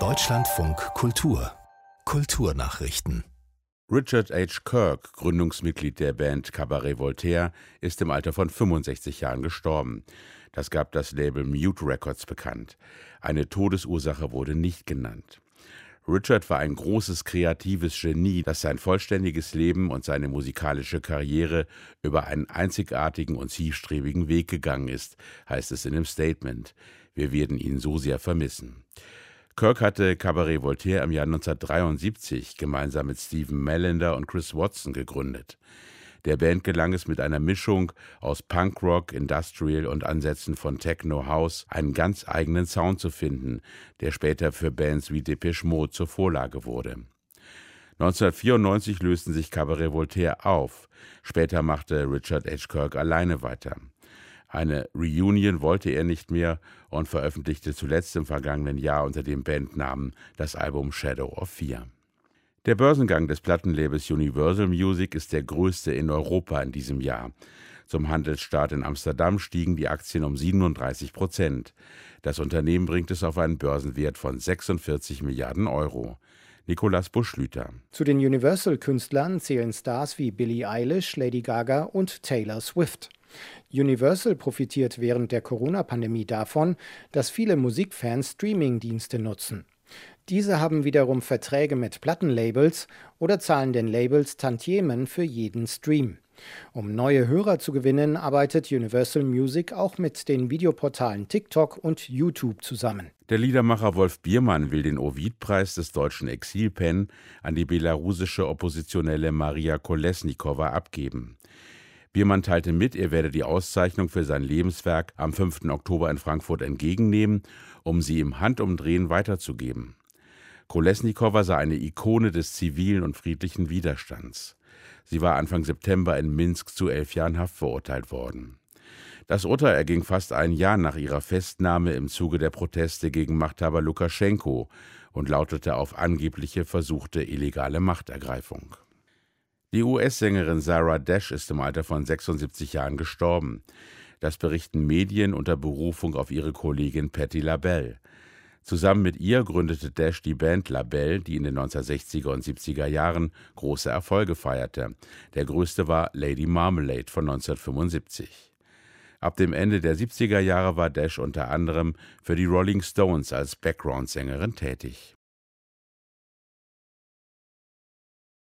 Deutschlandfunk Kultur Kulturnachrichten Richard H. Kirk, Gründungsmitglied der Band Cabaret Voltaire, ist im Alter von 65 Jahren gestorben. Das gab das Label Mute Records bekannt. Eine Todesursache wurde nicht genannt. Richard war ein großes kreatives Genie, das sein vollständiges Leben und seine musikalische Karriere über einen einzigartigen und zielstrebigen Weg gegangen ist, heißt es in dem Statement. Wir werden ihn so sehr vermissen. Kirk hatte Cabaret Voltaire im Jahr 1973 gemeinsam mit Stephen Mallender und Chris Watson gegründet. Der Band gelang es mit einer Mischung aus Punkrock, Industrial und Ansätzen von Techno House einen ganz eigenen Sound zu finden, der später für Bands wie Depeche Mode zur Vorlage wurde. 1994 lösten sich Cabaret Voltaire auf. Später machte Richard H. Kirk alleine weiter. Eine Reunion wollte er nicht mehr und veröffentlichte zuletzt im vergangenen Jahr unter dem Bandnamen das Album Shadow of Fear. Der Börsengang des Plattenlabels Universal Music ist der größte in Europa in diesem Jahr. Zum Handelsstart in Amsterdam stiegen die Aktien um 37 Prozent. Das Unternehmen bringt es auf einen Börsenwert von 46 Milliarden Euro. Nicolas Buschlüter. Zu den Universal-Künstlern zählen Stars wie Billie Eilish, Lady Gaga und Taylor Swift. Universal profitiert während der Corona-Pandemie davon, dass viele Musikfans Streaming-Dienste nutzen. Diese haben wiederum Verträge mit Plattenlabels oder zahlen den Labels Tantiemen für jeden Stream. Um neue Hörer zu gewinnen, arbeitet Universal Music auch mit den Videoportalen TikTok und YouTube zusammen. Der Liedermacher Wolf Biermann will den Ovid-Preis des deutschen Exilpen an die belarussische Oppositionelle Maria Kolesnikova abgeben. Biermann teilte mit, er werde die Auszeichnung für sein Lebenswerk am 5. Oktober in Frankfurt entgegennehmen, um sie im Handumdrehen weiterzugeben. Kolesnikowa sei eine Ikone des zivilen und friedlichen Widerstands. Sie war Anfang September in Minsk zu elf Jahren Haft verurteilt worden. Das Urteil erging fast ein Jahr nach ihrer Festnahme im Zuge der Proteste gegen Machthaber Lukaschenko und lautete auf angebliche versuchte illegale Machtergreifung. Die US-Sängerin Sarah Dash ist im Alter von 76 Jahren gestorben. Das berichten Medien unter Berufung auf ihre Kollegin Patti LaBelle. Zusammen mit ihr gründete Dash die Band Labelle, die in den 1960er und 70er Jahren große Erfolge feierte. Der größte war Lady Marmalade von 1975. Ab dem Ende der 70er Jahre war Dash unter anderem für die Rolling Stones als Background-Sängerin tätig.